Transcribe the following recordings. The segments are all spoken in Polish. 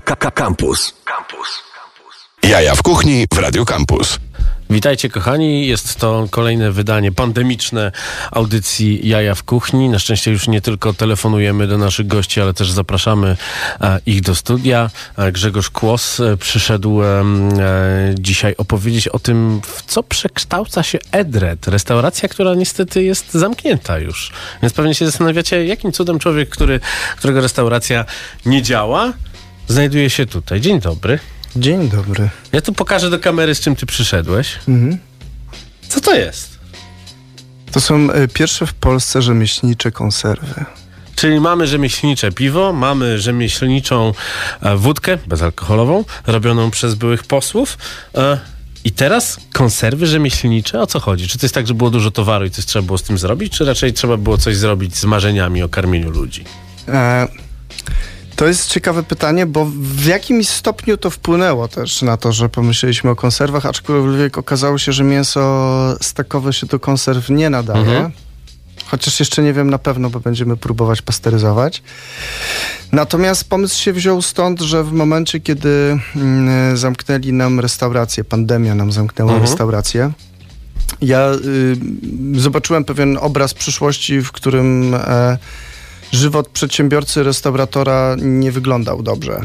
Campus. Campus. Jaja w kuchni w Radio Campus. Witajcie kochani, jest to kolejne wydanie pandemiczne audycji Jaja w Kuchni. Na szczęście już nie tylko telefonujemy do naszych gości, ale też zapraszamy e, ich do studia. E, Grzegorz Kłos e, przyszedł dzisiaj opowiedzieć o tym, w co przekształca się Edred, restauracja, która niestety jest zamknięta już. Więc pewnie się zastanawiacie, jakim cudem człowiek, który, którego restauracja nie działa, znajduje się tutaj. Dzień dobry. Dzień dobry. Ja tu pokażę do kamery, z czym ty przyszedłeś. Co to jest? To są e, pierwsze w Polsce rzemieślnicze konserwy. Czyli mamy rzemieślnicze piwo, mamy rzemieślniczą e, wódkę bezalkoholową, robioną przez byłych posłów. E, I teraz konserwy rzemieślnicze? O co chodzi? Czy to jest tak, że było dużo towaru i coś trzeba było z tym zrobić, czy raczej trzeba było coś zrobić z marzeniami o karmieniu ludzi? E, to jest ciekawe pytanie, bo w jakimś stopniu to wpłynęło też na to, że pomyśleliśmy o konserwach, aczkolwiek okazało się, że mięso stekowe się do konserw nie nadaje. Mhm. Chociaż jeszcze nie wiem na pewno, bo będziemy próbować pasteryzować. Natomiast pomysł się wziął stąd, że w momencie, kiedy mm, zamknęli nam restaurację, pandemia nam zamknęła Mhm. restaurację, ja y, zobaczyłem pewien obraz przyszłości, w którym e, żywot przedsiębiorcy, restauratora nie wyglądał dobrze.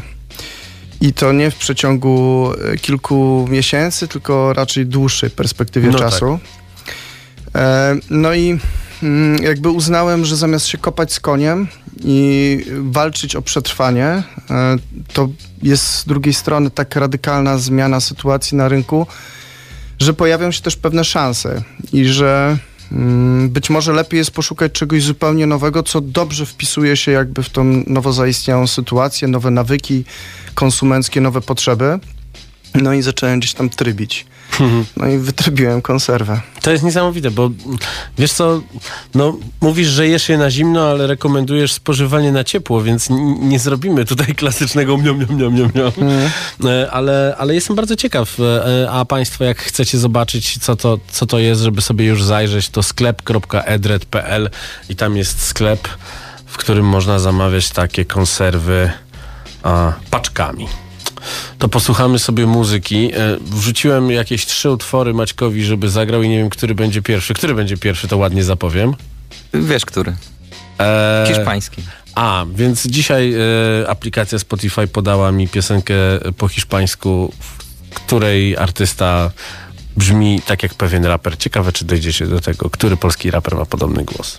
I to nie w przeciągu e, kilku miesięcy, tylko raczej dłuższej perspektywie No tak. czasu. E, no i mm, jakby uznałem, że zamiast się kopać z koniem i walczyć o przetrwanie, e, to jest z drugiej strony tak radykalna zmiana sytuacji na rynku, że pojawią się też pewne szanse i że być może lepiej jest poszukać czegoś zupełnie nowego, co dobrze wpisuje się jakby w tą nowo zaistniałą sytuację, nowe nawyki konsumenckie, nowe potrzeby. No i zacząłem gdzieś tam trybić. No i wytrybiłem konserwę. To jest niesamowite, bo wiesz co, no mówisz, że jesz je na zimno, ale rekomendujesz spożywanie na ciepło, więc nie zrobimy tutaj klasycznego miom, miom, miom, miom, miom. E, Ale, ale jestem bardzo ciekaw, e, a państwo jak chcecie zobaczyć, co to, co to jest, żeby sobie już zajrzeć, to sklep.edred.pl i tam jest sklep, w którym można zamawiać takie konserwy a, paczkami. To posłuchamy sobie muzyki. E, Wrzuciłem jakieś trzy utwory Maćkowi, żeby zagrał i nie wiem, który będzie pierwszy. Który będzie pierwszy, to ładnie zapowiem. Wiesz, który? E, Hiszpański. A, więc dzisiaj e, aplikacja Spotify podała mi piosenkę po hiszpańsku, w której artysta brzmi tak jak pewien raper. Ciekawe, czy dojdziecie do tego, który polski raper ma podobny głos.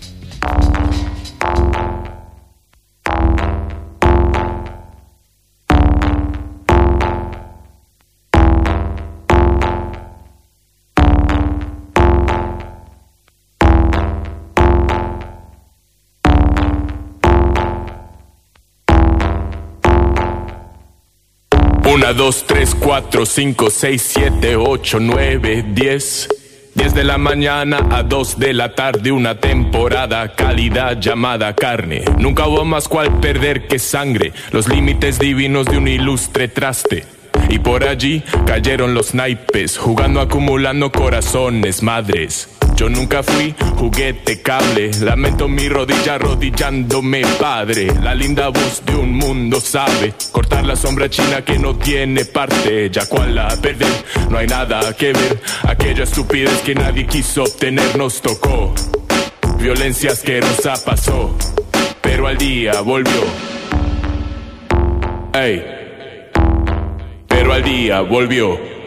Una, dos, tres, cuatro, cinco, seis, siete, ocho, nueve, diez. Diez de la mañana a dos de la tarde, una temporada calidad llamada carne. Nunca hubo más cual perder que sangre, los límites divinos de un ilustre traste. Y por allí cayeron los naipes, jugando acumulando corazones, madres. Yo nunca fui juguete cable, lamento mi rodilla arrodillándome padre. La linda voz de un mundo sabe cortar la sombra china que no tiene parte. Ya cual la perder, no hay nada que ver. Aquella estupidez que nadie quiso obtener nos tocó. Violencia asquerosa pasó, pero al día volvió. Ey, pero al día volvió.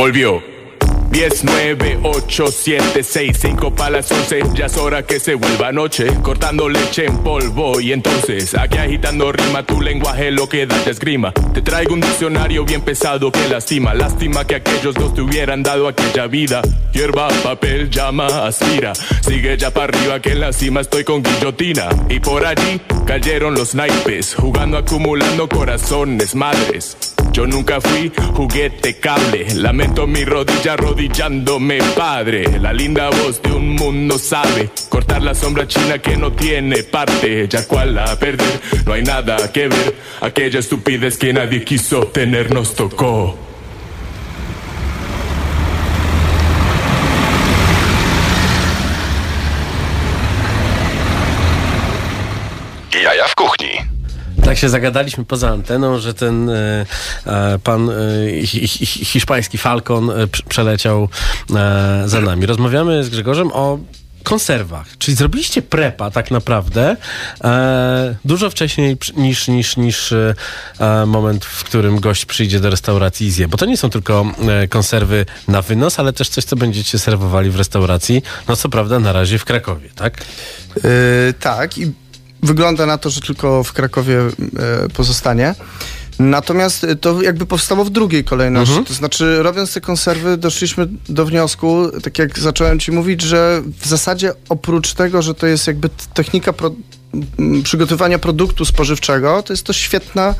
Volvió. 10, 9, 8, 7, 6, 5 para las 11 Ya es hora que se vuelva noche Cortando leche en polvo. Y entonces, aquí agitando rima Tu lenguaje lo que da te esgrima. Te traigo un diccionario bien pesado que lastima. Lástima que aquellos dos te hubieran dado aquella vida. Hierba, papel, llama, aspira. Sigue ya para arriba que en la cima estoy con guillotina. Y por allí cayeron los naipes Jugando, acumulando corazones, madres yo nunca fui juguete cable, lamento mi rodilla arrodillándome padre. La linda voz de un mundo sabe cortar la sombra china que no tiene parte, ya cual la perder, no hay nada que ver. Aquella estupidez que nadie quiso tener nos tocó. Tak się zagadaliśmy poza anteną, że ten e, e, pan e, hi, hi, hiszpański Falcon e, prz- przeleciał e, za nami. Rozmawiamy z Grzegorzem o konserwach. Czyli zrobiliście prepa tak naprawdę e, dużo wcześniej niż, niż, niż e, e, moment, w którym gość przyjdzie do restauracji i zje. Bo to nie są tylko e, konserwy na wynos, ale też coś, co będziecie serwowali w restauracji. No co prawda na razie w Krakowie, tak? Yy, tak, i wygląda na to, że tylko w Krakowie yy, pozostanie. Natomiast y, to jakby powstało w drugiej kolejności. To znaczy, robiąc te konserwy, doszliśmy do wniosku, tak jak zacząłem ci mówić, że w zasadzie oprócz tego, że to jest jakby technika pro, przygotowania produktu spożywczego, to jest to świetna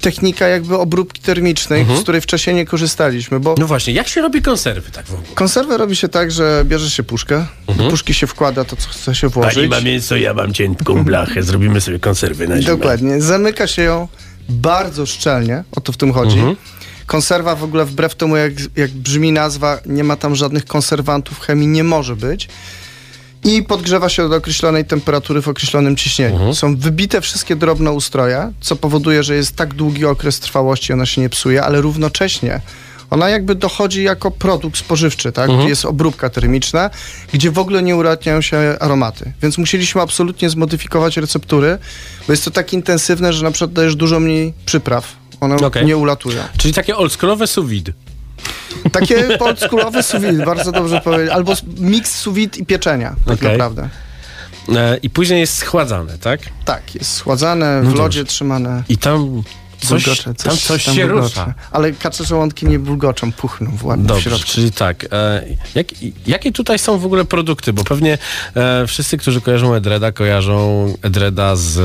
technika jakby obróbki termicznej, z której wcześniej nie korzystaliśmy, bo No właśnie, jak się robi konserwy tak w ogóle? konserwę robi się tak, że bierze się puszkę, do puszki się wkłada to, co chce się włożyć. Pani ma mięso, ja mam cienką blachę. Zrobimy sobie konserwy na zimę. Dokładnie. Zamyka się ją bardzo szczelnie, o to w tym chodzi. Mhm. Konserwa w ogóle wbrew temu, jak, jak brzmi nazwa, nie ma tam żadnych konserwantów, chemii nie może być. I podgrzewa się do określonej temperatury w określonym ciśnieniu. Mhm. Są wybite wszystkie drobne ustroje, co powoduje, że jest tak długi okres trwałości, ona się nie psuje, ale równocześnie ona jakby dochodzi jako produkt spożywczy, tak? Mhm. Jest obróbka termiczna, gdzie w ogóle nie uratniają się aromaty. Więc musieliśmy absolutnie zmodyfikować receptury, bo jest to tak intensywne, że na przykład dajesz dużo mniej przypraw. One Okej. nie ulatują. Czyli takie oldschoolowe sous vide. Takie oldschoolowe vide, bardzo dobrze powiedzieć. Albo miks vide i pieczenia, tak Okej. naprawdę. E, I później jest schładzane, tak? Tak, jest schładzane, w No lodzie dobrze. trzymane. I tam coś, bulgocze, tam coś tam się bulgocze. rusza. Ale kacze żołądki nie bulgoczą, puchną w ładnie w Dobrze, środku. czyli tak. E, jak, jakie tutaj są w ogóle produkty? Bo pewnie e, wszyscy, którzy kojarzą Edreda, kojarzą Edreda z,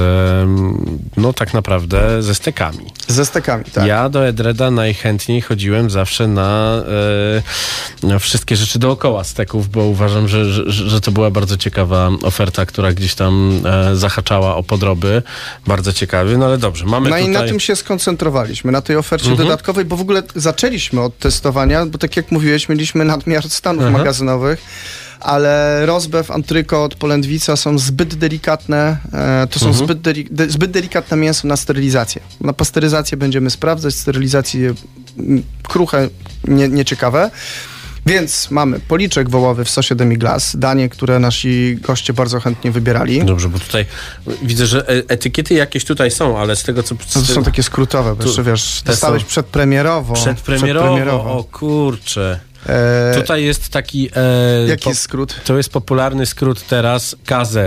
em, no tak naprawdę, ze stekami. Ze stekami, tak. Ja do Edreda najchętniej chodziłem zawsze na, e, na wszystkie rzeczy dookoła steków, bo uważam, że, że, że to była bardzo ciekawa oferta, która gdzieś tam e, zahaczała o podroby. Bardzo ciekawy, no ale dobrze, mamy No tutaj... i na tym się skoncentrowaliśmy, na tej ofercie Mhm. dodatkowej, bo w ogóle zaczęliśmy od testowania, bo tak jak mówiłeś, mieliśmy nadmiar stanów Aha. magazynowych, ale rozbew, antrykot, polędwica są zbyt delikatne, e, to są Mhm. zbyt, deli- de, zbyt delikatne mięso na sterylizację. Na pasteryzację będziemy sprawdzać, sterylizację mm, kruche, nie, nieciekawe. Więc mamy policzek wołowy w sosie demi-glace, danie, które nasi goście bardzo chętnie wybierali. Dobrze, bo tutaj widzę, że e- etykiety jakieś tutaj są, ale z tego co... To są takie skrótowe, bo Tu- jeszcze wiesz, dostałeś są- przedpremierowo. Przedpremierowo, o kurczę. E, Tutaj jest taki... E, jaki jest skrót? To jest popularny skrót teraz KZ.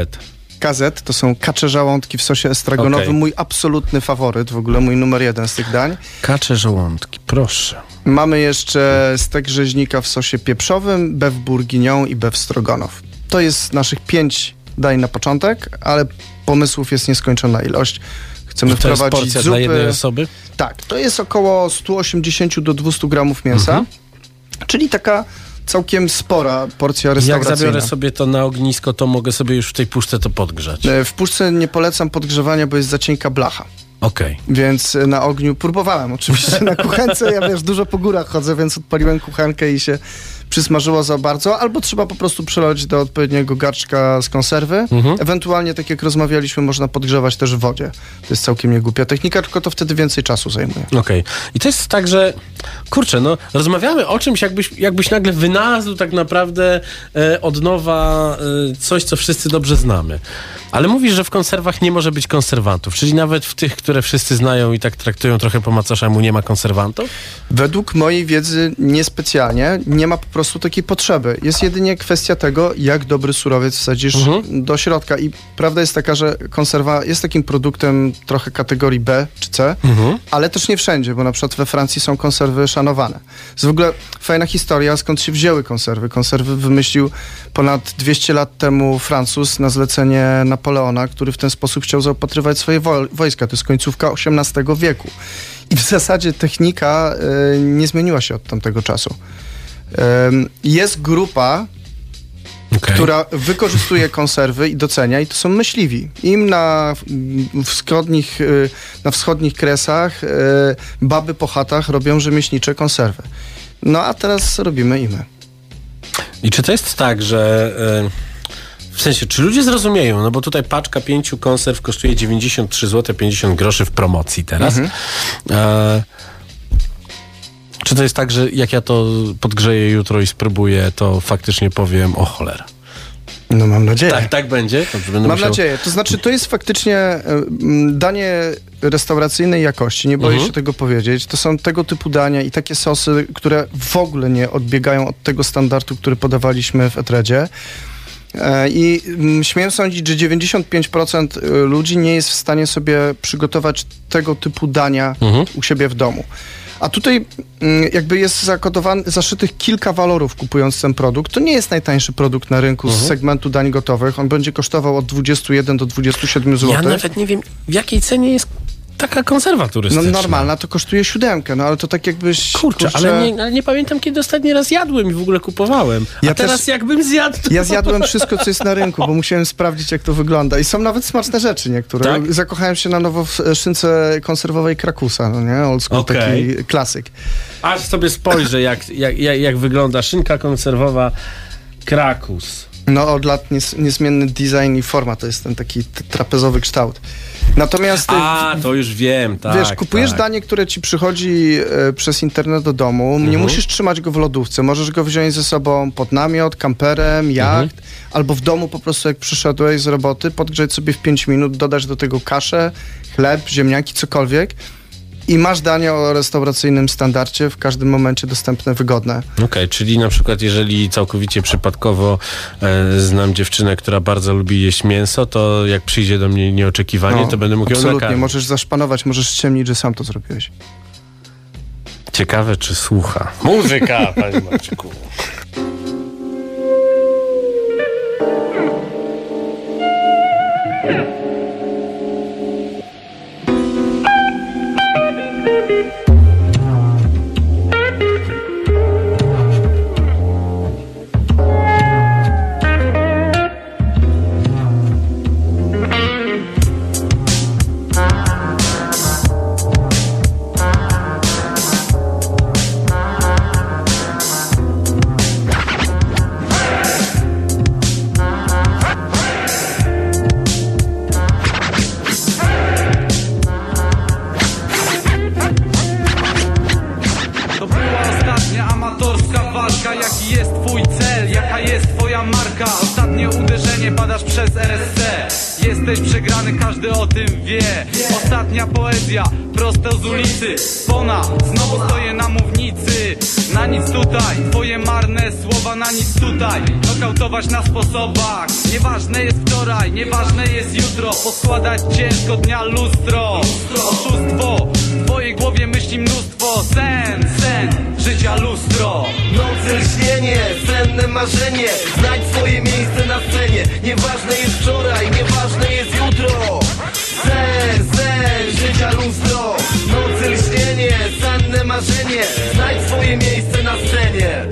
KZ to są kacze żołądki w sosie estragonowym. Okej. Mój absolutny faworyt, w ogóle mój numer jeden z tych dań. Kacze żołądki, proszę. Mamy jeszcze stek rzeźnika w sosie pieprzowym, bew bourguignon i bew stroganow. To jest naszych pięć dań na początek, ale pomysłów jest nieskończona ilość. Chcemy To jest wprowadzić porcja zupy. dla jednej osoby? Tak, to jest około 180 do 200 gramów mięsa, czyli taka całkiem spora porcja Jak restauracyjna. zabiorę sobie to na ognisko, to mogę sobie już w tej puszce to podgrzać. W puszce nie polecam podgrzewania, bo jest za cienka blacha. Okej. Więc na ogniu próbowałem oczywiście na kuchence. Ja wiesz, dużo po górach chodzę, więc odpaliłem kuchenkę i się przysmażyło za bardzo. Albo trzeba po prostu przelać do odpowiedniego garczka z konserwy. Mhm. Ewentualnie, tak jak rozmawialiśmy, można podgrzewać też w wodzie. To jest całkiem niegłupia technika, tylko to wtedy więcej czasu zajmuje. Okej. I to jest tak, że kurczę, no rozmawiamy o czymś, jakbyś, jakbyś nagle wynalazł tak naprawdę e, od nowa e, coś, co wszyscy dobrze znamy. Ale mówisz, że w konserwach nie może być konserwantów, czyli nawet w tych, które wszyscy znają i tak traktują trochę po macoszemu, nie ma konserwantów? Według mojej wiedzy niespecjalnie nie ma po prostu takiej potrzeby. Jest jedynie kwestia tego, jak dobry surowiec wsadzisz Mhm. do środka. I prawda jest taka, że konserwa jest takim produktem trochę kategorii B czy C, Mhm. ale też nie wszędzie, bo na przykład we Francji są konserwy szanowane. Jest w ogóle fajna historia, skąd się wzięły konserwy. Konserwy wymyślił ponad 200 lat temu Francuz na zlecenie Napoleona, który w ten sposób chciał zaopatrywać swoje wo- wojska. To jest końcówka XVIII wieku. I w zasadzie technika y, nie zmieniła się od tamtego czasu. Ym, jest grupa, Okay. która wykorzystuje konserwy i docenia i to są myśliwi. Im na wschodnich, y, na wschodnich kresach y, baby po chatach robią rzemieślnicze konserwy. No a teraz robimy i my. I czy to jest tak, że e, W sensie, czy ludzie zrozumieją? No bo tutaj paczka pięciu konserw kosztuje 93 zł 50 groszy w promocji teraz. E, czy to jest tak, że jak ja to podgrzeję jutro i spróbuję, to faktycznie powiem, o cholera. No mam nadzieję. Tak, tak będzie? Dobrze, Mam musiał... nadzieję. To znaczy, to jest faktycznie e, danie restauracyjnej jakości, nie boję Mhm. się tego powiedzieć. To są tego typu dania i takie sosy, które w ogóle nie odbiegają od tego standardu, który podawaliśmy w Etredzie. E, I mm, śmiem sądzić, że 95% ludzi nie jest w stanie sobie przygotować tego typu dania Mhm. u siebie w domu. A tutaj mm, jakby jest zakodowany, zaszytych kilka walorów kupując ten produkt. To nie jest najtańszy produkt na rynku Mhm. z segmentu dań gotowych. On będzie kosztował od 21 do 27 zł. Ja nawet nie wiem, w jakiej cenie jest taka konserwa No turystyczna. normalna to kosztuje siódemkę, no ale to tak jakbyś... Kurczę, ale nie, ale nie pamiętam, kiedy ostatni raz jadłem i w ogóle kupowałem. A Ja teraz też- jakbym zjadł... To... Ja zjadłem wszystko, co jest na rynku, bo musiałem sprawdzić, jak to wygląda. I są nawet smaczne rzeczy niektóre. Tak? Zakochałem się na nowo w e, szynce konserwowej Krakusa, no nie? Old school, Okej. taki klasyk. Aż sobie spojrzę, jak, jak, jak, jak wygląda szynka konserwowa Krakus. No od lat nies, niezmienny design i forma, to jest ten taki trapezowy kształt. Natomiast... e, A, to już wiem, tak. Wiesz, kupujesz tak. danie, które ci przychodzi e, przez internet do domu, nie Mhm. musisz trzymać go w lodówce, możesz go wziąć ze sobą pod namiot, kamperem, jacht, Mhm. albo w domu po prostu jak przyszedłeś z roboty, podgrzeć sobie w 5 minut, dodać do tego kaszę, chleb, ziemniaki, cokolwiek i masz danie o restauracyjnym standardzie w każdym momencie dostępne, wygodne. Okej, czyli na przykład jeżeli całkowicie przypadkowo e, znam dziewczynę, która bardzo lubi jeść mięso, to jak przyjdzie do mnie nieoczekiwanie, No, to będę mógł ją Absolutnie, nakarmić. możesz zaszpanować, możesz ściemnić, że sam to zrobiłeś. Ciekawe, czy słucha. Muzyka, panie Marczyku. Marzenie Znajdź swoje miejsce na scenie. Nieważne jest wczoraj, nieważne jest jutro. Sen, sen, życia lustro. Noce lśnienie, senne marzenie. Znajdź swoje miejsce na scenie.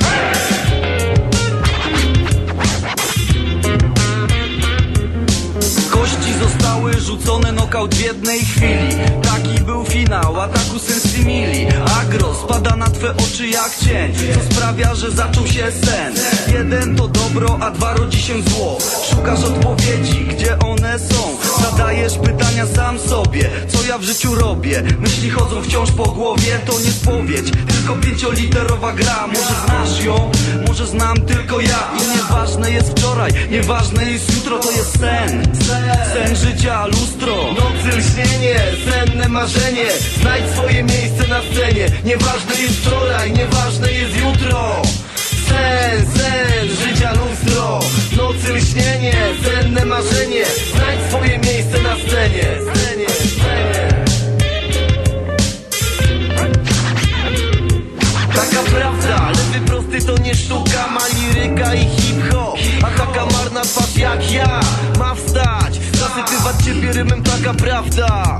Kości zostały rzucone nokaut w jednej chwili. Taki był finał ataku Sensimili Agro spada na twe oczy jak cień. Co sprawia, że zaczął się sen. Jeden to dobro, a dwa rodzi się zło. Szukasz odpowiedzi, gdzie one są? Zadajesz pytania sam sobie Co ja w życiu robię? Myśli chodzą wciąż po głowie To nie spowiedź, tylko pięcioliterowa gra Może znasz ją, może znam tylko ja. I nieważne jest wczoraj, nieważne jest jutro To jest sen, sen życia, lustro. Nocy lśnienie, senne marzenie Znajdź swoje miejsce na scenie. Nieważne jest wczoraj, nieważne jest jutro. Sen, sen, życia lustro. Nocy lśnienie, senne marzenie. Znajdź swoje miejsce na scenie. Scenie, Taka prawda, lewy prosty to nie sztuka Ma liryka i hip-hop. A taka marna twarz jak ja Ma wstać, zasypywać ciebie rymem Taka prawda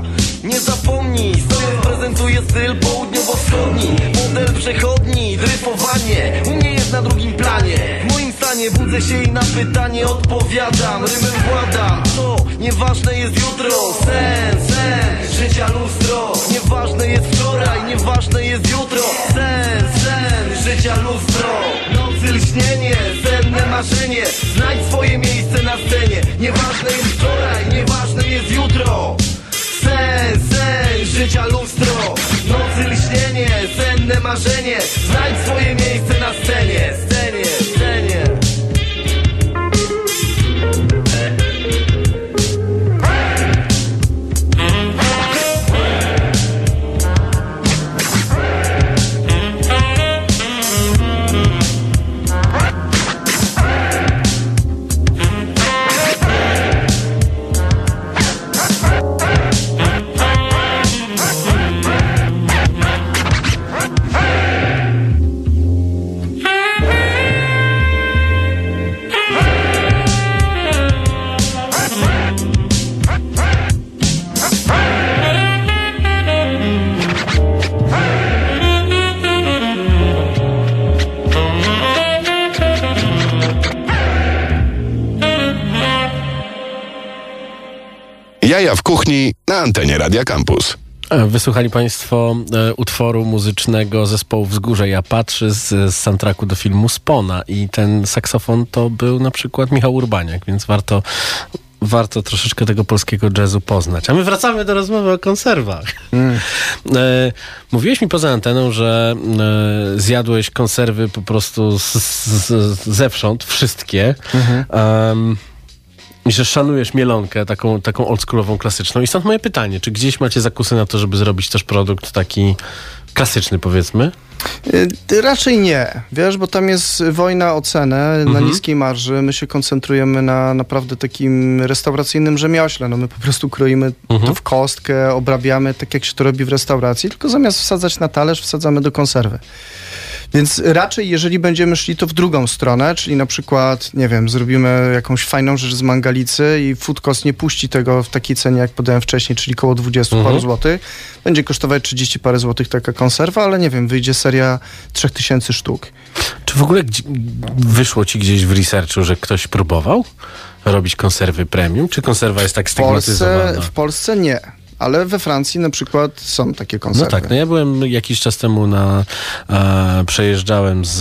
zapomnij, stojąc prezentuję styl południowo-wschodni. Model przechodni, dryfowanie U mnie jest na drugim planie. W moim stanie budzę się i na pytanie odpowiadam Rymem władam, to nieważne jest jutro Sen, sen, życia lustro. Nieważne jest wczoraj, nieważne jest jutro. Sen, sen, życia lustro. Nocy lśnienie, senne marzenie. Znajdź swoje miejsce na scenie. Nieważne jest wczoraj, nieważne jest jutro Sen, sen, życia lustro. Nocy lśnienie, senne marzenie. Znajdź swoje miejsce na Scenie, scenie Jaja w kuchni na antenie Radia Campus. E, Wysłuchali Państwo e, utworu muzycznego zespołu Wzgórze Ja Patrzy z, z soundtracku do filmu Spona i ten saksofon to był na przykład Michał Urbaniak, więc warto, warto troszeczkę tego polskiego jazzu poznać. A my wracamy do rozmowy o konserwach. E, mówiłeś mi poza anteną, że e, zjadłeś konserwy po prostu z, z, zewsząd, wszystkie. Em, i że szanujesz mielonkę, taką, taką oldschoolową, klasyczną. I stąd moje pytanie, czy gdzieś macie zakusy na to, żeby zrobić też produkt taki klasyczny, powiedzmy? Y, Raczej nie, wiesz, bo tam jest wojna o cenę na niskiej marży. My się koncentrujemy na naprawdę takim restauracyjnym rzemiośle. No my po prostu kroimy to w kostkę, obrabiamy tak, jak się to robi w restauracji, tylko zamiast wsadzać na talerz, wsadzamy do konserwy. Więc raczej, jeżeli będziemy szli to w drugą stronę, czyli na przykład, nie wiem, zrobimy jakąś fajną rzecz z mangalicy i food cost nie puści tego w takiej cenie, jak podałem wcześniej, czyli koło 20 paru złotych, będzie kosztować 30 parę złotych taka konserwa, ale nie wiem, wyjdzie seria 3000 sztuk. Czy w ogóle wyszło ci gdzieś w researchu, że ktoś próbował robić konserwy premium? Czy konserwa jest tak W Polsce, stygmatyzowana? w Polsce nie. Ale we Francji na przykład są takie No konserwy. tak, no ja byłem jakiś czas temu na, e, przejeżdżałem z,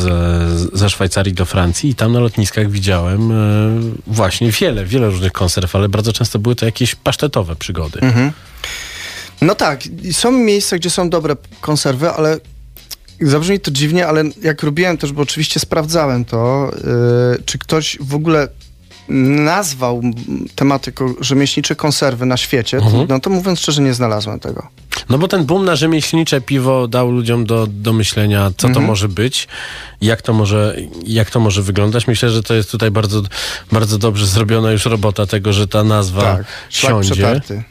ze Szwajcarii do Francji i tam na lotniskach widziałem e, właśnie wiele, wiele różnych konserw, ale bardzo często były to jakieś pasztetowe przygody. No tak, są miejsca, gdzie są dobre konserwy, ale zabrzmi to dziwnie, ale jak robiłem też, bo oczywiście sprawdzałem to, yy, czy ktoś w ogóle nazwał m, tematyką rzemieślnicze konserwy na świecie, to, no to mówiąc szczerze nie znalazłem tego. No bo ten boom na rzemieślnicze piwo dał ludziom do, do myślenia, co to może być, jak to może, jak to może wyglądać. Myślę, że to jest tutaj bardzo, bardzo dobrze zrobiona już robota tego, że ta nazwa Tak, siądzie. przetarty.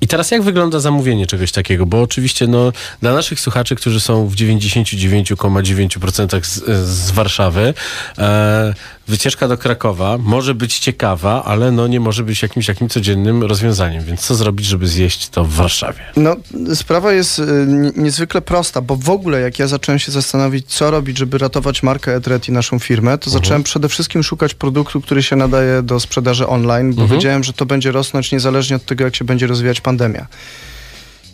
I teraz jak wygląda zamówienie czegoś takiego? Bo oczywiście no, dla naszych słuchaczy, którzy są w 99,9% z, z Warszawy, e, wycieczka do Krakowa może być ciekawa, ale no, nie może być jakimś takim codziennym rozwiązaniem. Więc co zrobić, żeby zjeść to w Warszawie? No, sprawa jest y, ni- niezwykle prosta, bo w ogóle jak ja zacząłem się zastanowić, co robić, żeby ratować markę Edret i naszą firmę, to zacząłem przede wszystkim szukać produktu, który się nadaje do sprzedaży online, bo wiedziałem, że to będzie rosnąć niezależnie od tego, jak się będzie rozwijać pandemia.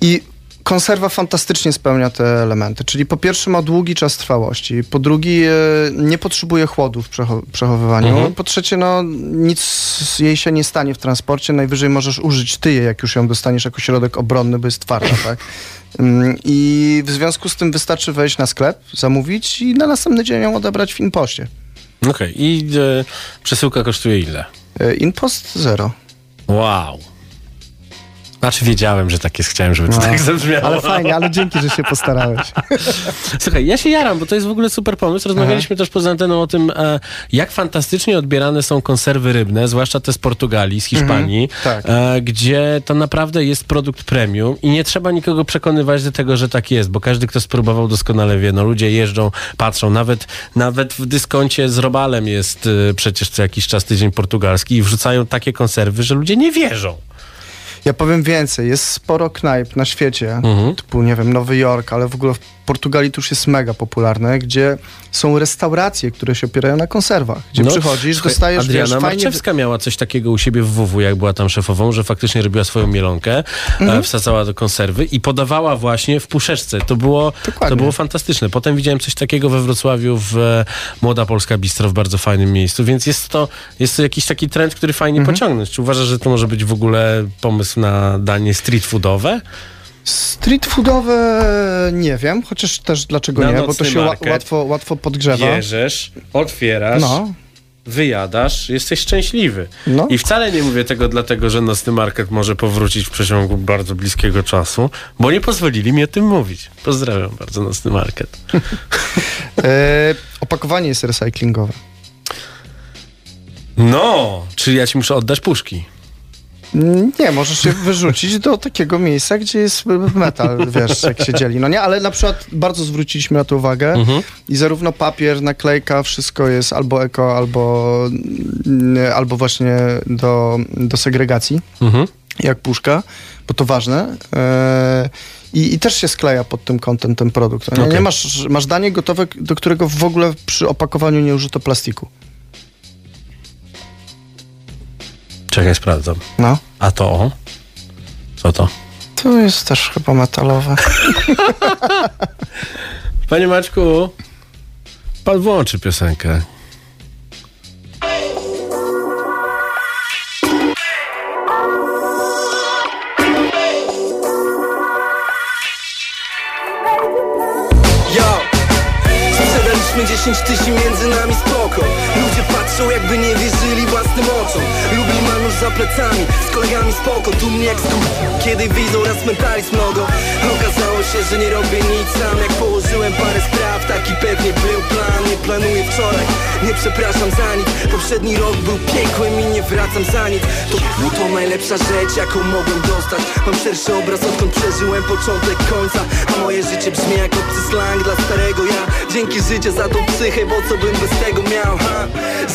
I konserwa fantastycznie spełnia te elementy, czyli po pierwsze ma długi czas trwałości, po drugie e, nie potrzebuje chłodu w przecho- przechowywaniu, po trzecie no nic jej się nie stanie w transporcie, najwyżej możesz użyć ty jak już ją dostaniesz jako środek obronny, bo jest twarda, tak? Mm, I w związku z tym wystarczy wejść na sklep, zamówić i na następny dzień ją odebrać w Inpoście. Okej, i e, przesyłka kosztuje ile? E, Inpost zero. Wow. Znaczy wiedziałem, że tak jest, chciałem, żeby to tak zabrzmiało. Ale fajnie, ale dzięki, że się postarałeś. Słuchaj, ja się jaram, bo to jest w ogóle super pomysł. Rozmawialiśmy też poza anteną o tym, e, jak fantastycznie odbierane są konserwy rybne, zwłaszcza te z Portugalii, z Hiszpanii, tak. e, gdzie to naprawdę jest produkt premium i nie trzeba nikogo przekonywać do tego, że tak jest, bo każdy, kto spróbował doskonale wie, no ludzie jeżdżą, patrzą, nawet, nawet w dyskoncie z robalem jest e, przecież co jakiś czas tydzień portugalski i wrzucają takie konserwy, że ludzie nie wierzą. Ja powiem więcej, jest sporo knajp na świecie, Mhm. typu, nie wiem, Nowy Jork, ale w ogóle w Portugalii to już jest mega popularne, gdzie są restauracje, które się opierają na konserwach, gdzie No, przychodzisz, słuchaj, dostajesz, Adriana wiesz, fajnie... Marczewska miała coś takiego u siebie w WW, jak była tam szefową, że faktycznie robiła swoją mielonkę, Mhm. e, wsadzała do konserwy i podawała właśnie w puszeczce. To było, Dokładnie. to było fantastyczne. Potem widziałem coś takiego we Wrocławiu w e, Młoda Polska Bistro w bardzo fajnym miejscu, więc jest to, jest to jakiś taki trend, który fajnie Mhm. pociągnąć. Czy uważasz, że to może być w ogóle pomysł na danie street foodowe? Street foodowe nie wiem, chociaż też dlaczego Na nie, bo to się market. łatwo, łatwo podgrzewa. Bierzesz, otwierasz, No, wyjadasz, jesteś szczęśliwy. No. I wcale nie mówię tego dlatego, że nocny market może powrócić w przeciągu bardzo bliskiego czasu, bo nie pozwolili mi o tym mówić. Pozdrawiam bardzo nocny market. e, opakowanie jest recyklingowe. No, czyli ja ci muszę oddać puszki. Nie, możesz je wyrzucić do takiego miejsca, gdzie jest metal, wiesz, jak się dzieli. No nie, ale na przykład bardzo zwróciliśmy na to uwagę Mhm. i zarówno papier, naklejka, wszystko jest albo eko, albo, mm, albo właśnie do, do segregacji, Mhm. jak puszka, bo to ważne. E, I, I też się skleja pod tym kątem ten produkt. Nie, Okej. nie masz, masz danie gotowe, do którego w ogóle przy opakowaniu nie użyto plastiku. Czekaj, sprawdzam. No. A to o? Co to? To jest też chyba metalowe. Panie Maćku, pan włączy piosenkę. 10 tysięcy między nami spoko Ludzie patrzą jakby nie wierzyli własnym oczom Lubi manusz za plecami, z kolegami spoko Tu mnie jak stół, kiedy widzą raz mentalizm mnogo Okazało się, że nie robię nic sam. Jak położyłem parę spraw, taki pewnie był plan. Nie planuję wczoraj, nie przepraszam za nic. Poprzedni rok był piekłem i nie wracam za nic. To, to najlepsza rzecz, jaką mogłem dostać. Mam szerszy obraz, odkąd przeżyłem początek końca. A moje życie brzmi jak obcy slang dla starego ja. Dzięki życie za tą psychę, bo co bym bez tego miał, ha?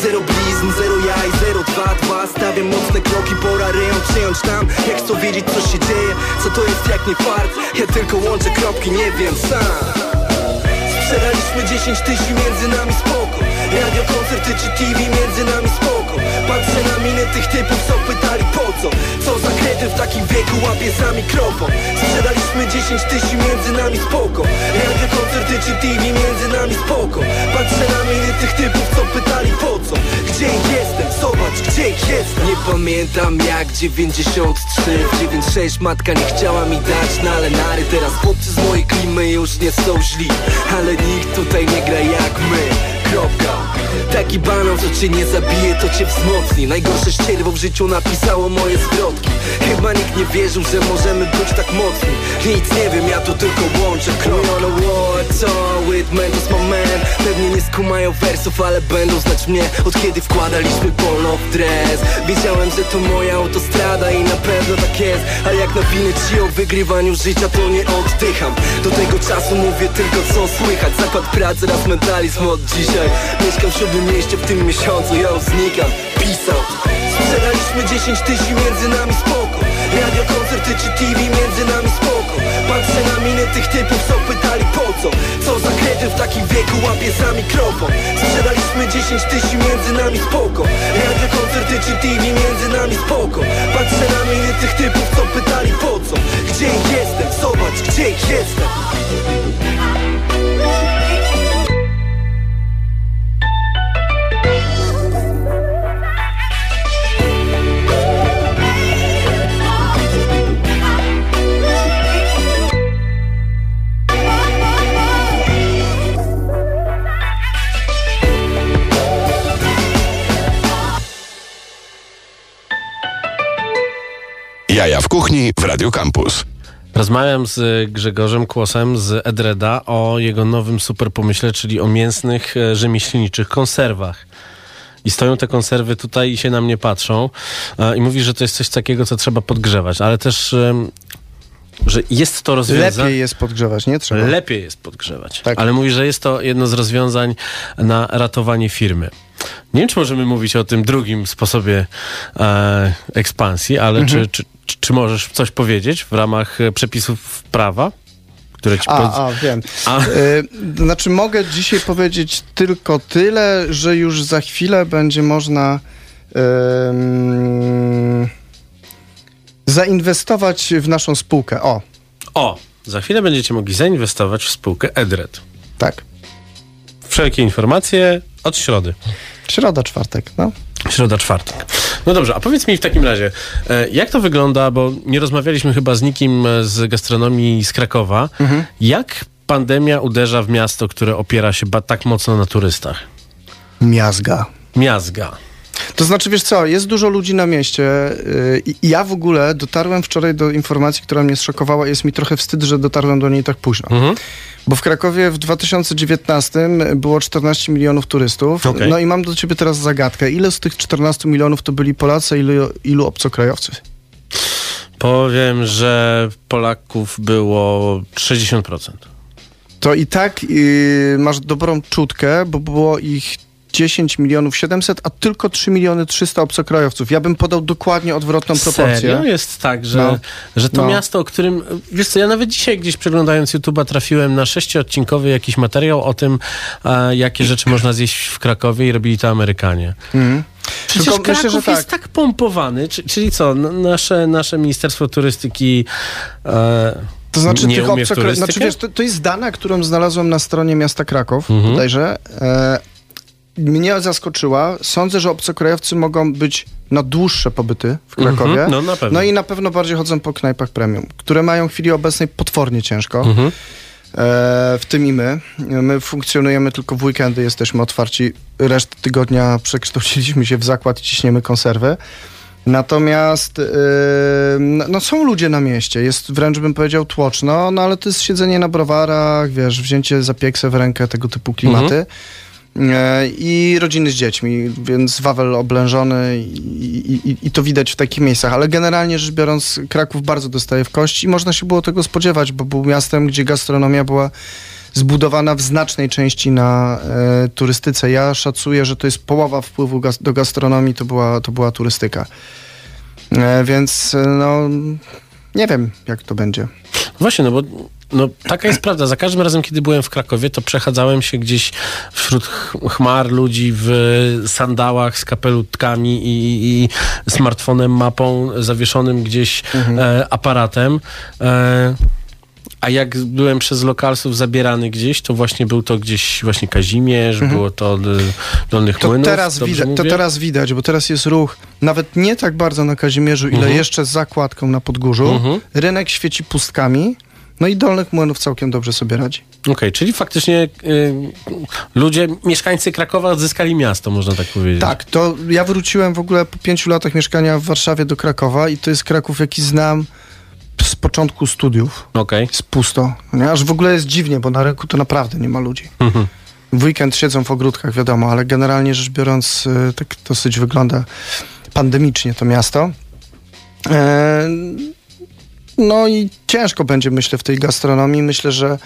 Zero blizn, zero jaj, zero dwa, dwa. Stawiam mocne kroki, pora rejon przyjąć tam. Jak chcą wiedzieć co się dzieje, co to jest jak nie fart. Ja tylko łączę kropki, nie wiem sam. Sprzedaliśmy 10 tysięcy między nami spoko w takim wieku łapie za mikrofon. Sprzedaliśmy 10 tysięcy między nami spoko. Radio, koncerty czy TV między nami spoko. Patrzę na miny tych typów, co pytali po co. Gdzie jestem? Zobacz, gdzie jestem. Nie pamiętam jak 93 W 96 matka nie chciała mi dać na ale nary Teraz chłopcy z mojej klimy już nie są źli. Ale nikt tutaj nie gra jak my. Kropka Taki banan, co cię nie zabije, to cię wzmocni. Najgorsze ścierwo w życiu napisało moje zwrotki. Chyba nikt nie wierzył, że możemy być tak mocni. Nic nie wiem, ja to tylko łączę krok on a war, Mentos my man Pewnie nie skumają wersów, ale będą znać mnie. Od kiedy wkładaliśmy polo w dres? Wiedziałem, że to moja autostrada i na pewno tak jest. Ale jak nawinę ci o wygrywaniu życia, to nie oddycham. Do tego czasu mówię tylko co słychać. Zakład pracy, raz mentalizm od dzisiaj. Mieszkam w siódmym mieście w tym miesiącu, ja znikam. Pisał. Sprzedaliśmy 10 tysięcy między nami spoko. Radio, koncerty czy TV między nami spoko. Patrzę na miny tych typów, co pytali po co? Co za kredy w takim wieku łapie za mikrofon? Sprzedaliśmy 10 tysięcy między nami spoko. Radio, koncerty czy TV między nami spoko Radio Campus. Rozmawiam z Grzegorzem Kłosem z Edreda o jego nowym super pomyśle, czyli o mięsnych e, rzemieślniczych konserwach. I stoją te konserwy tutaj i się na mnie patrzą e, i mówi, że to jest coś takiego, co trzeba podgrzewać, ale też, że jest to rozwiązanie... Lepiej jest podgrzewać, nie trzeba. Lepiej jest podgrzewać. Tak. Ale mówi, że jest to jedno z rozwiązań na ratowanie firmy. Nie wiem, czy możemy mówić o tym drugim sposobie e, ekspansji, ale Mhm. czy, czy, czy, możesz coś powiedzieć w ramach e, przepisów prawa, które ci. A, a wiem. A. Y, znaczy, mogę dzisiaj powiedzieć tylko tyle, że już za chwilę będzie można zainwestować w naszą spółkę. O, O, za chwilę będziecie mogli zainwestować w spółkę Edred. tak. Wszelkie informacje od środy. Środa, czwartek, no. Środa, czwartek. No dobrze, a powiedz mi w takim razie, e, jak to wygląda, bo nie rozmawialiśmy chyba z nikim e, z gastronomii z Krakowa. Jak pandemia uderza w miasto, które opiera się tak mocno na turystach? Miazga. Miazga. To znaczy, wiesz co, jest dużo ludzi na mieście yy, i ja w ogóle dotarłem wczoraj do informacji, która mnie zszokowała. Jest mi trochę wstyd, że dotarłem do niej tak późno. Mhm. Bo w Krakowie w 2019 było 14 milionów turystów. Okej. No i mam do ciebie teraz zagadkę. Ile z tych 14 milionów to byli Polacy, ilu, ilu obcokrajowcy? Powiem, że Polaków było 60%. To i tak yy, masz dobrą czutkę, bo było ich 10 milionów 700, a tylko 3 miliony 300 obcokrajowców. Ja bym podał dokładnie odwrotną proporcję. Serio? Jest tak, że, No. że to No. miasto, o którym... Wiesz co, ja nawet dzisiaj gdzieś przeglądając YouTube'a trafiłem na sześciodcinkowy jakiś materiał o tym, jakie rzeczy można zjeść w Krakowie i robili to Amerykanie. Mhm. Przecież Tylko Kraków myślę, jest tak pompowany, czy, czyli co, nasze, nasze Ministerstwo Turystyki e, To znaczy, nie tych obcokra... znaczy wiesz, to, to jest dana, którą znalazłem na stronie miasta Kraków, Mhm. bodajże. E, mnie zaskoczyła. Sądzę, że obcokrajowcy mogą być na dłuższe pobyty w Krakowie. Mhm, no na pewno. No i na pewno bardziej chodzą po knajpach premium, które mają w chwili obecnej potwornie ciężko. Mhm. E, w tym i my. My funkcjonujemy tylko w weekendy, jesteśmy otwarci. Resztę tygodnia przekształciliśmy się w zakład i ciśniemy konserwy. Natomiast yy, no, są ludzie na mieście, jest wręcz bym powiedział tłoczno, no ale to jest siedzenie na browarach, wiesz, wzięcie zapiekse w rękę, tego typu klimaty. E, I rodziny z dziećmi, więc Wawel oblężony i, i, i to widać w takich miejscach. Ale generalnie rzecz biorąc, Kraków bardzo dostaje w kości i można się było tego spodziewać, bo był miastem, gdzie gastronomia była zbudowana w znacznej części na e, turystyce. Ja szacuję, że to jest połowa wpływu do gastronomii, to była, to była turystyka. E, więc e, no, nie wiem, jak to będzie. Właśnie, no bo no, taka jest prawda. Za każdym razem, kiedy byłem w Krakowie, to przechadzałem się gdzieś wśród ch- chmar ludzi w sandałach z kapelutkami i, i smartfonem, mapą, zawieszonym gdzieś e, aparatem. E, a jak byłem przez lokalsów zabierany gdzieś, to właśnie był to gdzieś właśnie Kazimierz, było to Dolnych To Młynów. teraz, widać, to teraz widać, bo teraz jest ruch nawet nie tak bardzo na Kazimierzu, ile Mhm. jeszcze z zakładką na Podgórzu. Mhm. Rynek świeci pustkami. No i Dolnych Młynów całkiem dobrze sobie radzi. Okej, czyli faktycznie y, ludzie, mieszkańcy Krakowa odzyskali miasto, można tak powiedzieć. Tak, to ja wróciłem w ogóle po pięciu latach mieszkania w Warszawie do Krakowa i to jest Kraków, jaki znam z początku studiów. Okej. Jest pusto. Nie? Aż w ogóle jest dziwnie, bo na rynku to naprawdę nie ma ludzi. Mhm. W weekend siedzą w ogródkach, wiadomo, ale generalnie rzecz biorąc, y, tak dosyć wygląda pandemicznie to miasto. E, No i ciężko będzie, myślę, w tej gastronomii. Myślę, że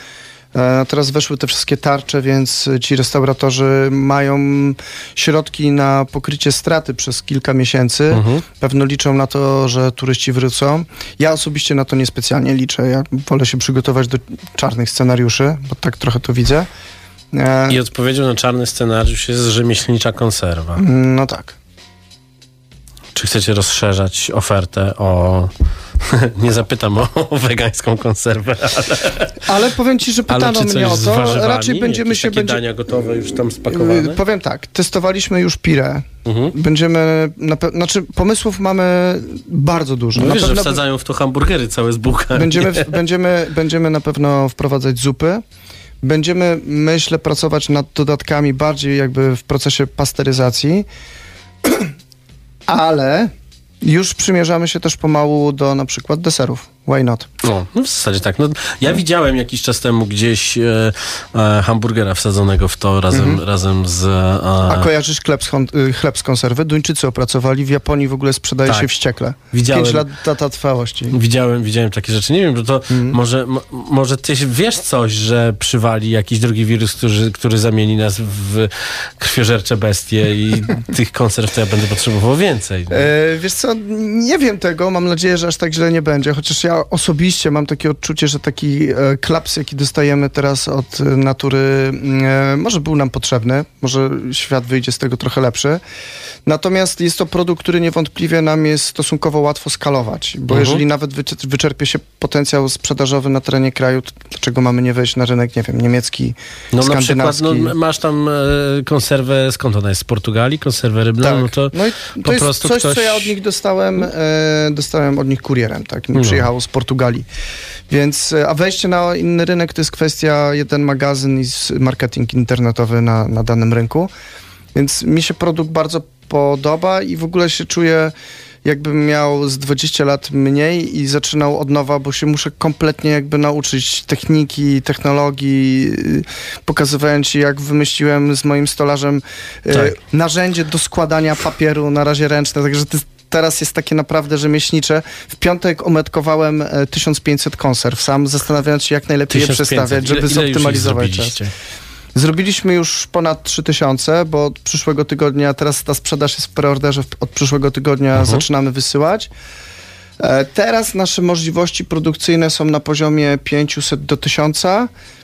e, teraz weszły te wszystkie tarcze, więc ci restauratorzy mają środki na pokrycie straty przez kilka miesięcy. Mhm. Pewno liczą na to, że turyści wrócą. Ja osobiście na to niespecjalnie liczę. Ja wolę się przygotować do czarnych scenariuszy, bo tak trochę to widzę. E, I odpowiedzią na czarny scenariusz jest rzemieślnicza konserwa. no tak. Czy chcecie rozszerzać ofertę o... Nie zapytam o, o wegańską konserwę, ale, Ale powiem ci, że pytano mnie o to. Raczej będziemy Jakieś się... Będzie, dania gotowe już tam spakowane? Yy, Powiem tak, testowaliśmy już pirę. Mhm. Będziemy, na pe- znaczy pomysłów mamy bardzo dużo. No na wiesz, że pewno wsadzają w to hamburgery całe z bułkami. będziemy, będziemy, będziemy na pewno wprowadzać zupy. Będziemy, myślę, pracować nad dodatkami bardziej jakby w procesie pasteryzacji. Ale już przymierzamy się też pomału do na przykład deserów. Why not? No, no w zasadzie tak. No, ja widziałem jakiś czas temu gdzieś e, e, hamburgera wsadzonego w to razem, razem z... E, A kojarzysz chleb z, y, chleb z konserwy? Duńczycy opracowali, w Japonii w ogóle sprzedaje Tak. się wściekle. Widziałem. 5 lat data trwałości. Widziałem, widziałem takie rzeczy. Nie wiem, że to Mhm. może, mo, może ty wiesz coś, że przywali jakiś drugi wirus, który, który zamieni nas w krwiożercze bestie i tych konserw to ja będę potrzebował więcej. E, wiesz co, nie wiem tego, mam nadzieję, że aż tak źle nie będzie, chociaż ja osobiście mam takie odczucie, że taki e, klaps, jaki dostajemy teraz od e, natury, e, może był nam potrzebny, może świat wyjdzie z tego trochę lepszy. Natomiast jest to produkt, który niewątpliwie nam jest stosunkowo łatwo skalować, bo Mhm. jeżeli nawet wyczerpie się potencjał sprzedażowy na terenie kraju, to dlaczego mamy nie wejść na rynek, nie wiem, niemiecki, No na przykład skandynawski? no, masz tam konserwę, skąd ona jest? Z Portugalii? Konserwę rybną? Tak. No to no i po to jest prostu coś, ktoś... co ja od nich dostałem, dostałem od nich kurierem, tak, mi No. przyjechało z Portugalii. Więc, e, a wejście na inny rynek to jest kwestia jeden magazyn i marketing internetowy na, na danym rynku. Więc mi się produkt bardzo podoba i w ogóle się czuję jakbym miał z 20 lat mniej i zaczynał od nowa, bo się muszę kompletnie jakby nauczyć techniki, technologii. y, Pokazywałem ci, jak wymyśliłem z moim stolarzem y, Tak. narzędzie do składania papieru, na razie ręczne, także to jest, teraz jest takie naprawdę rzemieślnicze. W piątek ometkowałem e, 1500 konserw sam, zastanawiając się, jak najlepiej je 1500. przestawiać, żeby ile, ile zoptymalizować czas. Zrobiliśmy już ponad 3000, bo od przyszłego tygodnia, teraz ta sprzedaż jest w preorderze, od przyszłego tygodnia Mhm. zaczynamy wysyłać. E, Teraz nasze możliwości produkcyjne są na poziomie 500 do 1000.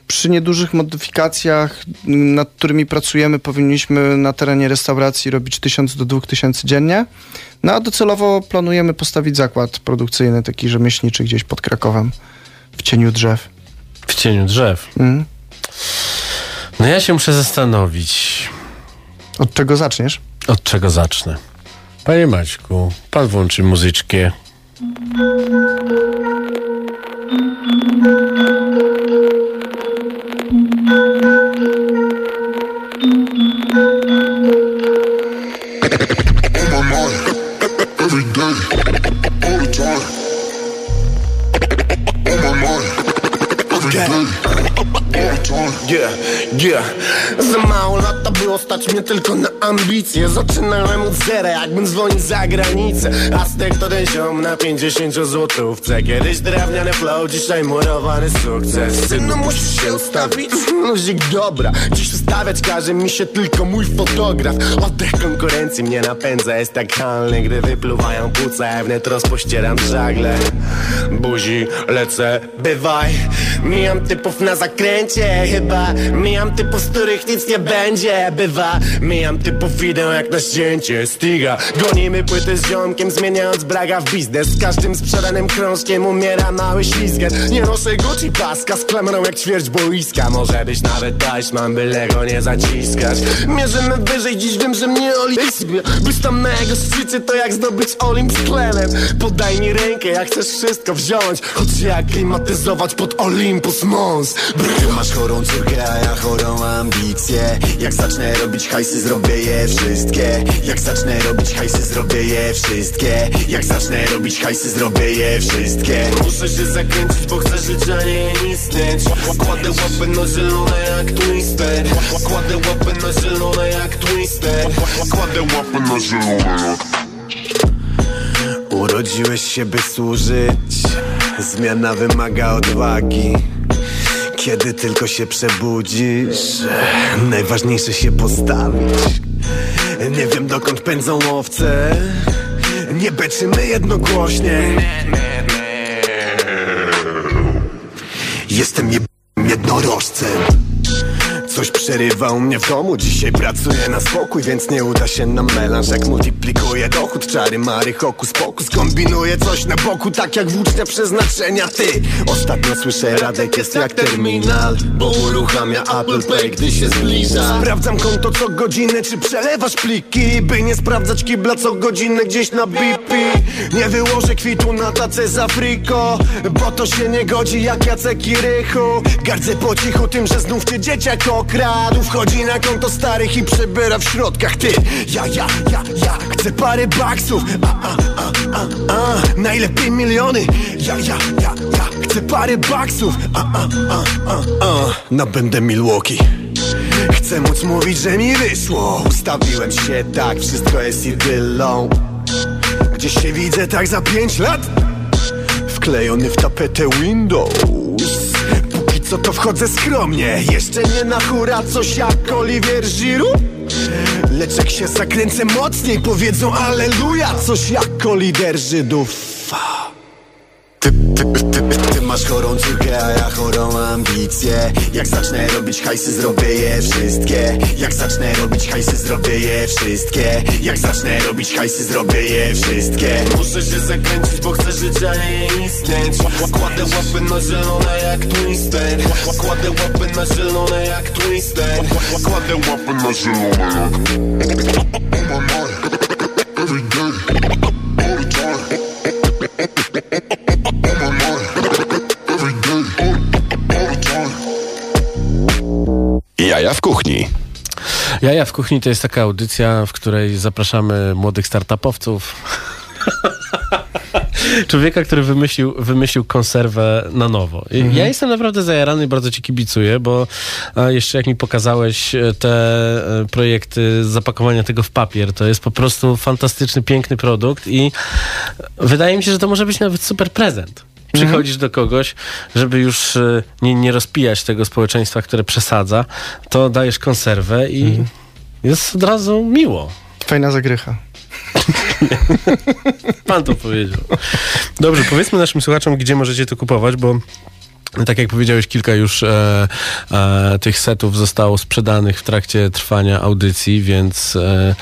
Przy niedużych modyfikacjach, nad którymi pracujemy, powinniśmy na terenie restauracji robić 1000 do 2000 dziennie. No a docelowo planujemy postawić zakład produkcyjny, taki rzemieślniczy gdzieś pod Krakowem, w cieniu drzew. W cieniu drzew. Mhm. No ja się muszę zastanowić, Od czego zaczniesz? od czego zacznę. Panie Maćku, pan włączy muzyczkę. On za granicę. Aztek to ten ziom na 50 złotówce. Kiedyś drewniany flow, dzisiaj murowany sukces. Synu musisz się ustawić, luzik dobra Dziś ustawiać każe mi się tylko mój fotograf. Oddech konkurencji mnie napędza Jest tak halny, gdy wypluwają płuca wnet rozpościeram żagle. Buzi, lecę, bywaj. Mijam typów na zakręcie Chyba mijam typów, z których nic nie będzie Bywa, mijam typów, idę jak na ścięcie Stiga, gonimy płyty z ziomkiem Zmieniając braga w biznes. Z każdym sprzedanym krążkiem umiera mały ślizget Nie noszę Gucci paska z klamrą jak ćwierć boiska. Może być nawet taśmą, byle go nie zaciskać. Mierzymy wyżej, dziś wiem, że mnie oli Być tam na jego szczycie, to jak zdobyć Olimp z tlenem Podaj mi rękę, jak chcesz wszystko wziąć. Choć się aklimatyzować pod Olympus Mons. Ty masz chorą córkę, a ja chorą ambicję. Jak zacznę robić hajsy, zrobię je wszystkie. Jak zacznę robić hajsy, zrobię je wszystkie. Jak zacznę robić hajsy, zrobię je wszystkie. Muszę się zakręcić, bo chcę żyć, a nie istnieć Kładę łapy na zielone jak Twister. Kładę łapy na zielone jak Twister. Kładę łapy na zielone. Urodziłeś się, by służyć. Zmiana wymaga odwagi. Kiedy tylko się przebudzisz Najważniejsze się postawić Nie wiem dokąd pędzą owce Nie beczymy jednogłośnie. Jestem je... jednorożcem Coś przerywa u mnie w domu Dzisiaj pracuję na spokój, więc nie uda się nam melanż. Jak multiplikuję dochód, czary, mary, hokus pokus. Kombinuję coś na boku, tak jak włócznia przeznaczenia. Ty, ostatnio słyszę Radek jest jak terminal Bo uruchamia Apple Pay, gdy się zbliża. Sprawdzam konto co godzinę, czy przelewasz pliki By nie sprawdzać kibla co godzinę gdzieś na BP Nie wyłożę kwitu na tacę z Afriko Bo to się nie godzi jak Jacek i Rychu. Gardzę po cichu tym, że znów cię dzieciak okradł śladów Chodzi na konto starych i przebiera w środkach. Ty, ja, ja, ja, ja Chcę parę baksów. A, a, a, a, a. Najlepiej miliony. Ja, ja, ja, ja Chcę parę baksów. A, a, a, a, a. Nabędę Milwaukee. Chcę móc mówić, że mi wyszło. Ustawiłem się tak, wszystko jest idylą Gdzieś się widzę tak za pięć lat. Wklejony w tapetę Windows co to wchodzę skromnie. Jeszcze nie na hura, coś jak Olivier Giroud? Lecz jak się zakręcę mocniej Powiedzą aleluja, coś jak kolider Żydów ty, ty, ty, masz chorą córkę, a ja chorą ambicję. Jak zacznę robić hajsy, zrobię je wszystkie. Jak zacznę robić hajsy, zrobię je wszystkie. Jak zacznę robić hajsy, zrobię je wszystkie. Muszę się zakręcić, bo chcę żyć, a nie istnieć. Kładę łapy na zielone jak Twister. Kładę łapy na zielone jak Twister. Kładę łapy na zielone. jak On Jaja w kuchni. Jaja w kuchni to jest taka audycja, w której zapraszamy młodych startupowców. Człowieka, który wymyślił, wymyślił konserwę na nowo. I Mhm. Ja jestem naprawdę zajarany i bardzo ci kibicuję, bo a, jeszcze jak mi pokazałeś e, te e, projekty zapakowania tego w papier, to jest po prostu fantastyczny, piękny produkt i wydaje mi się, że to może być nawet super prezent. Przychodzisz do kogoś, żeby już e, nie, nie rozpijać tego społeczeństwa, które przesadza, to dajesz konserwę i Mhm. jest od razu miło. Fajna zagrycha. Pan to powiedział. Dobrze, powiedzmy naszym słuchaczom, gdzie możecie to kupować, bo tak jak powiedziałeś, kilka już e, e, tych setów zostało sprzedanych w trakcie trwania audycji, więc e,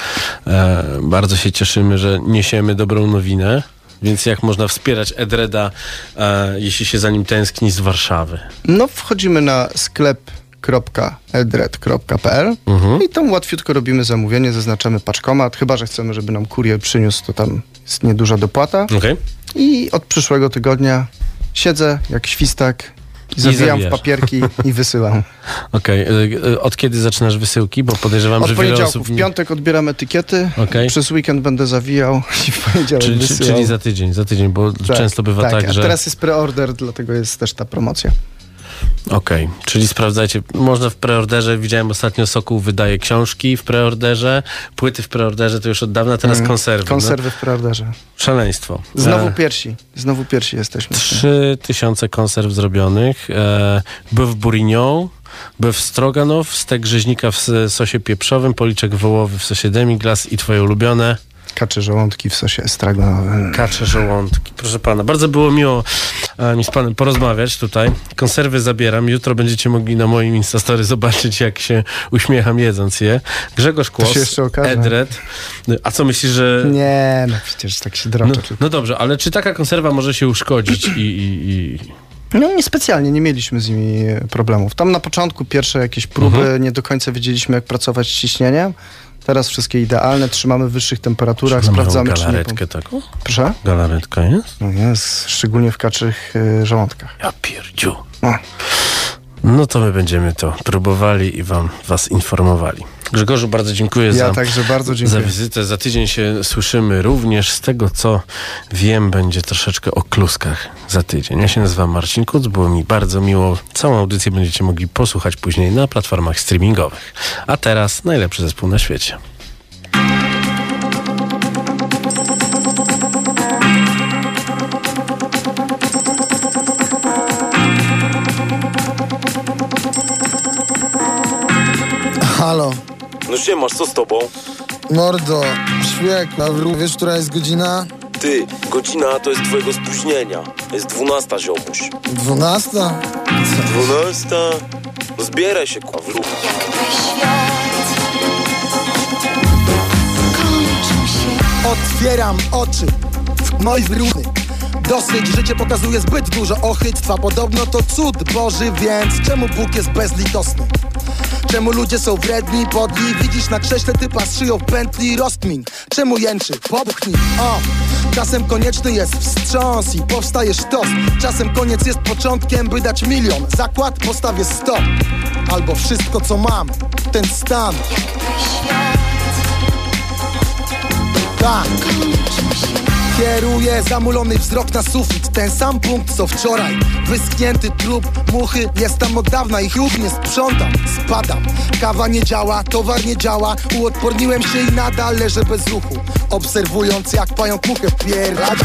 e, bardzo się cieszymy, że niesiemy dobrą nowinę. Więc jak można wspierać Edreda, e, jeśli się za nim tęskni z Warszawy? No, wchodzimy na sklep.edred.pl Mhm. i tam łatwiutko robimy zamówienie, zaznaczamy paczkomat, chyba że chcemy, żeby nam kurier przyniósł, to tam jest nieduża dopłata. Okej. I od przyszłego tygodnia siedzę jak świstak, zawijam w papierki i wysyłam. Okej. E, e, Od kiedy zaczynasz wysyłki? Bo podejrzewam, Od że wiele osób... w piątek odbieram etykiety, Okej. przez weekend będę zawijał i w poniedziałek Czyli, wysyłał. czyli za tydzień, za tydzień, bo często bywa tak, a że... teraz jest preorder, dlatego jest też ta promocja. Okej, czyli sprawdzajcie, można w preorderze, widziałem ostatnio Sokół wydaje książki w preorderze, płyty w preorderze to już od dawna, teraz Mm, konserwy. Konserwy w preorderze. No. Szaleństwo. Znowu E, piersi, znowu piersi jesteśmy. Trzy tysiące konserw zrobionych. E, był w Bourignon, był w Stroganow, stek rzeźnika w sosie pieprzowym, policzek wołowy w sosie demiglas i twoje ulubione Kacze żołądki w sosie estragonowym. kacze żołądki. Proszę pana, bardzo było miło e, mi z panem porozmawiać tutaj. Konserwy zabieram. Jutro będziecie mogli na moim Instastory zobaczyć, jak się uśmiecham jedząc je. Grzegorz Kłos, się jeszcze okaże. Edred. A co myślisz, że... Nie, no przecież tak się No, droczę. tylko. no dobrze, ale czy taka konserwa może się uszkodzić i... i, i... No niespecjalnie, nie mieliśmy z nimi problemów. Tam na początku pierwsze jakieś próby, Mhm. nie do końca wiedzieliśmy, jak pracować z ciśnieniem. Teraz wszystkie idealne, trzymamy w wyższych temperaturach, Czy sprawdzamy, czy. Galaretkę taką? Proszę? Galaretka jest? No jest, szczególnie w kaczych y, żołądkach. Ja pierdziu. No. No to my będziemy to próbowali i wam was informowali. Grzegorzu, bardzo dziękuję Ja za... także bardzo za dziękuję. wizytę. Za tydzień się słyszymy również. Z tego, co wiem, będzie troszeczkę o kluskach za tydzień. Ja się nazywam Marcin Kuc, było mi bardzo miło. Całą audycję będziecie mogli posłuchać później na platformach streamingowych. A teraz najlepszy zespół na świecie. Halo, No siemasz, co z tobą? mordo, świek, Pawlu, wiesz, która jest godzina? Ty, godzina to jest twojego spóźnienia. Jest dwunasta, ziomuś. Dwunasta? Dwunasta? No zbieraj się, Pawlu. Otwieram oczy w moj wróny, Dosyć, życie pokazuje zbyt dużo ochytstwa Podobno to cud Boży, więc czemu Bóg jest bezlitosny? Czemu ludzie są wredni, podli? Widzisz na krześle typa z szyją w pętli. Rozkmin Czemu jęczy? Popchnij, o! Czasem konieczny jest wstrząs i powstaje sztos. Czasem koniec jest początkiem, by dać milion. Zakład postawię stop. Albo wszystko co mam, ten stan. Tak Kieruję zamulony wzrok na sufit. Ten sam punkt co wczoraj. Wyschnięty trup, muchy Jest tam od dawna i już nie sprzątam Spadam, kawa nie działa, towar nie działa. Uodporniłem się i nadal leżę bez ruchu. Obserwując jak pająk muchę wpierada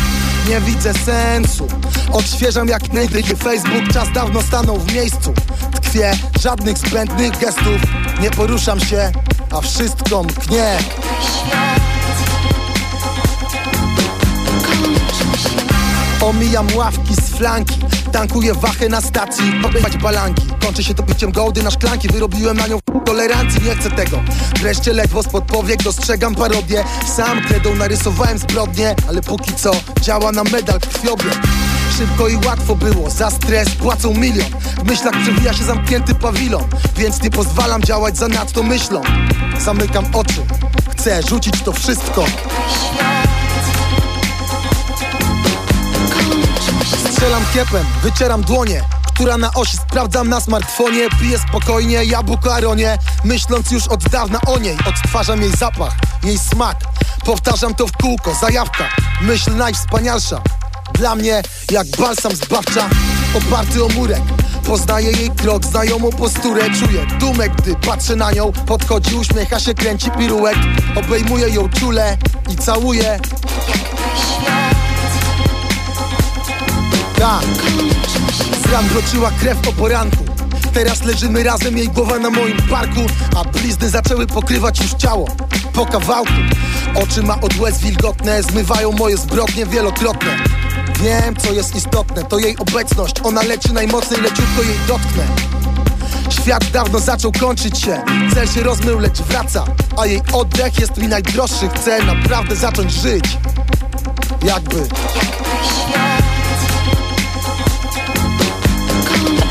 Nie widzę sensu. Odświeżam jak najdygy Facebook. Czas dawno stanął w miejscu. Tkwię, żadnych zbędnych gestów. Nie poruszam się, a wszystko mknie Omijam ławki z flanki. Tankuję wachę na stacji Popywać balanki. Kończy się to piciem gołdy na szklanki. Wyrobiłem na nią tolerancji Nie chcę tego. Wreszcie ledwo spod powiek Dostrzegam parodię. Sam kredą narysowałem zbrodnie Ale póki co działa na medal krwiobieg. Szybko i łatwo było, za stres płacą milion. W myślach przewija się zamknięty pawilon Więc nie pozwalam działać za nadto myślą. Zamykam oczy Chcę rzucić to wszystko Strzelam kiepem, wycieram dłonie która na osi sprawdzam na smartfonie. Piję spokojnie, jabłko aronie Myśląc już od dawna o niej. Odtwarzam jej zapach, jej smak. Powtarzam to w kółko, zajawka. Myśl najwspanialsza. Dla mnie jak balsam zbawcza. Oparty o murek Poznaję jej krok, znajomą posturę. Czuję dumę, gdy patrzę na nią. Podchodzi, uśmiecha się, kręci pirułek. Obejmuję ją czule i całuję Tak. Z ran wroczyła krew o poranku. Teraz leżymy razem, jej głowa na moim barku A blizny zaczęły pokrywać już ciało. Po kawałku. Oczy ma od łez wilgotne Zmywają moje zbrodnie wielokrotne. Wiem, co jest istotne To jej obecność. Ona leci najmocniej, leciutko jej dotknę. Świat dawno zaczął kończyć się. Cel się rozmył, lecz wraca. A jej oddech jest mi najdroższy. Chcę naprawdę zacząć żyć. Jakby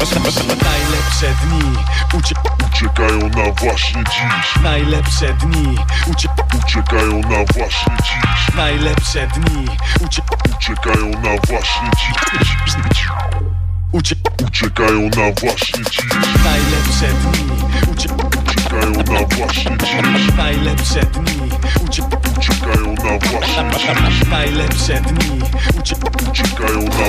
Najlepsze dni ucie uciekają na właśnie dziś. Najlepsze dni ucie uciekają na właśnie dziś. Najlepsze dni ucie uciekają na właśnie dziś. Ucie uciekają na właśnie dziś. Najlepsze dni ucie uciekają na właśnie dziś. Najlepsze dni ucie uciekają na właśnie dziś. Najlepsze dni ucie uciekają na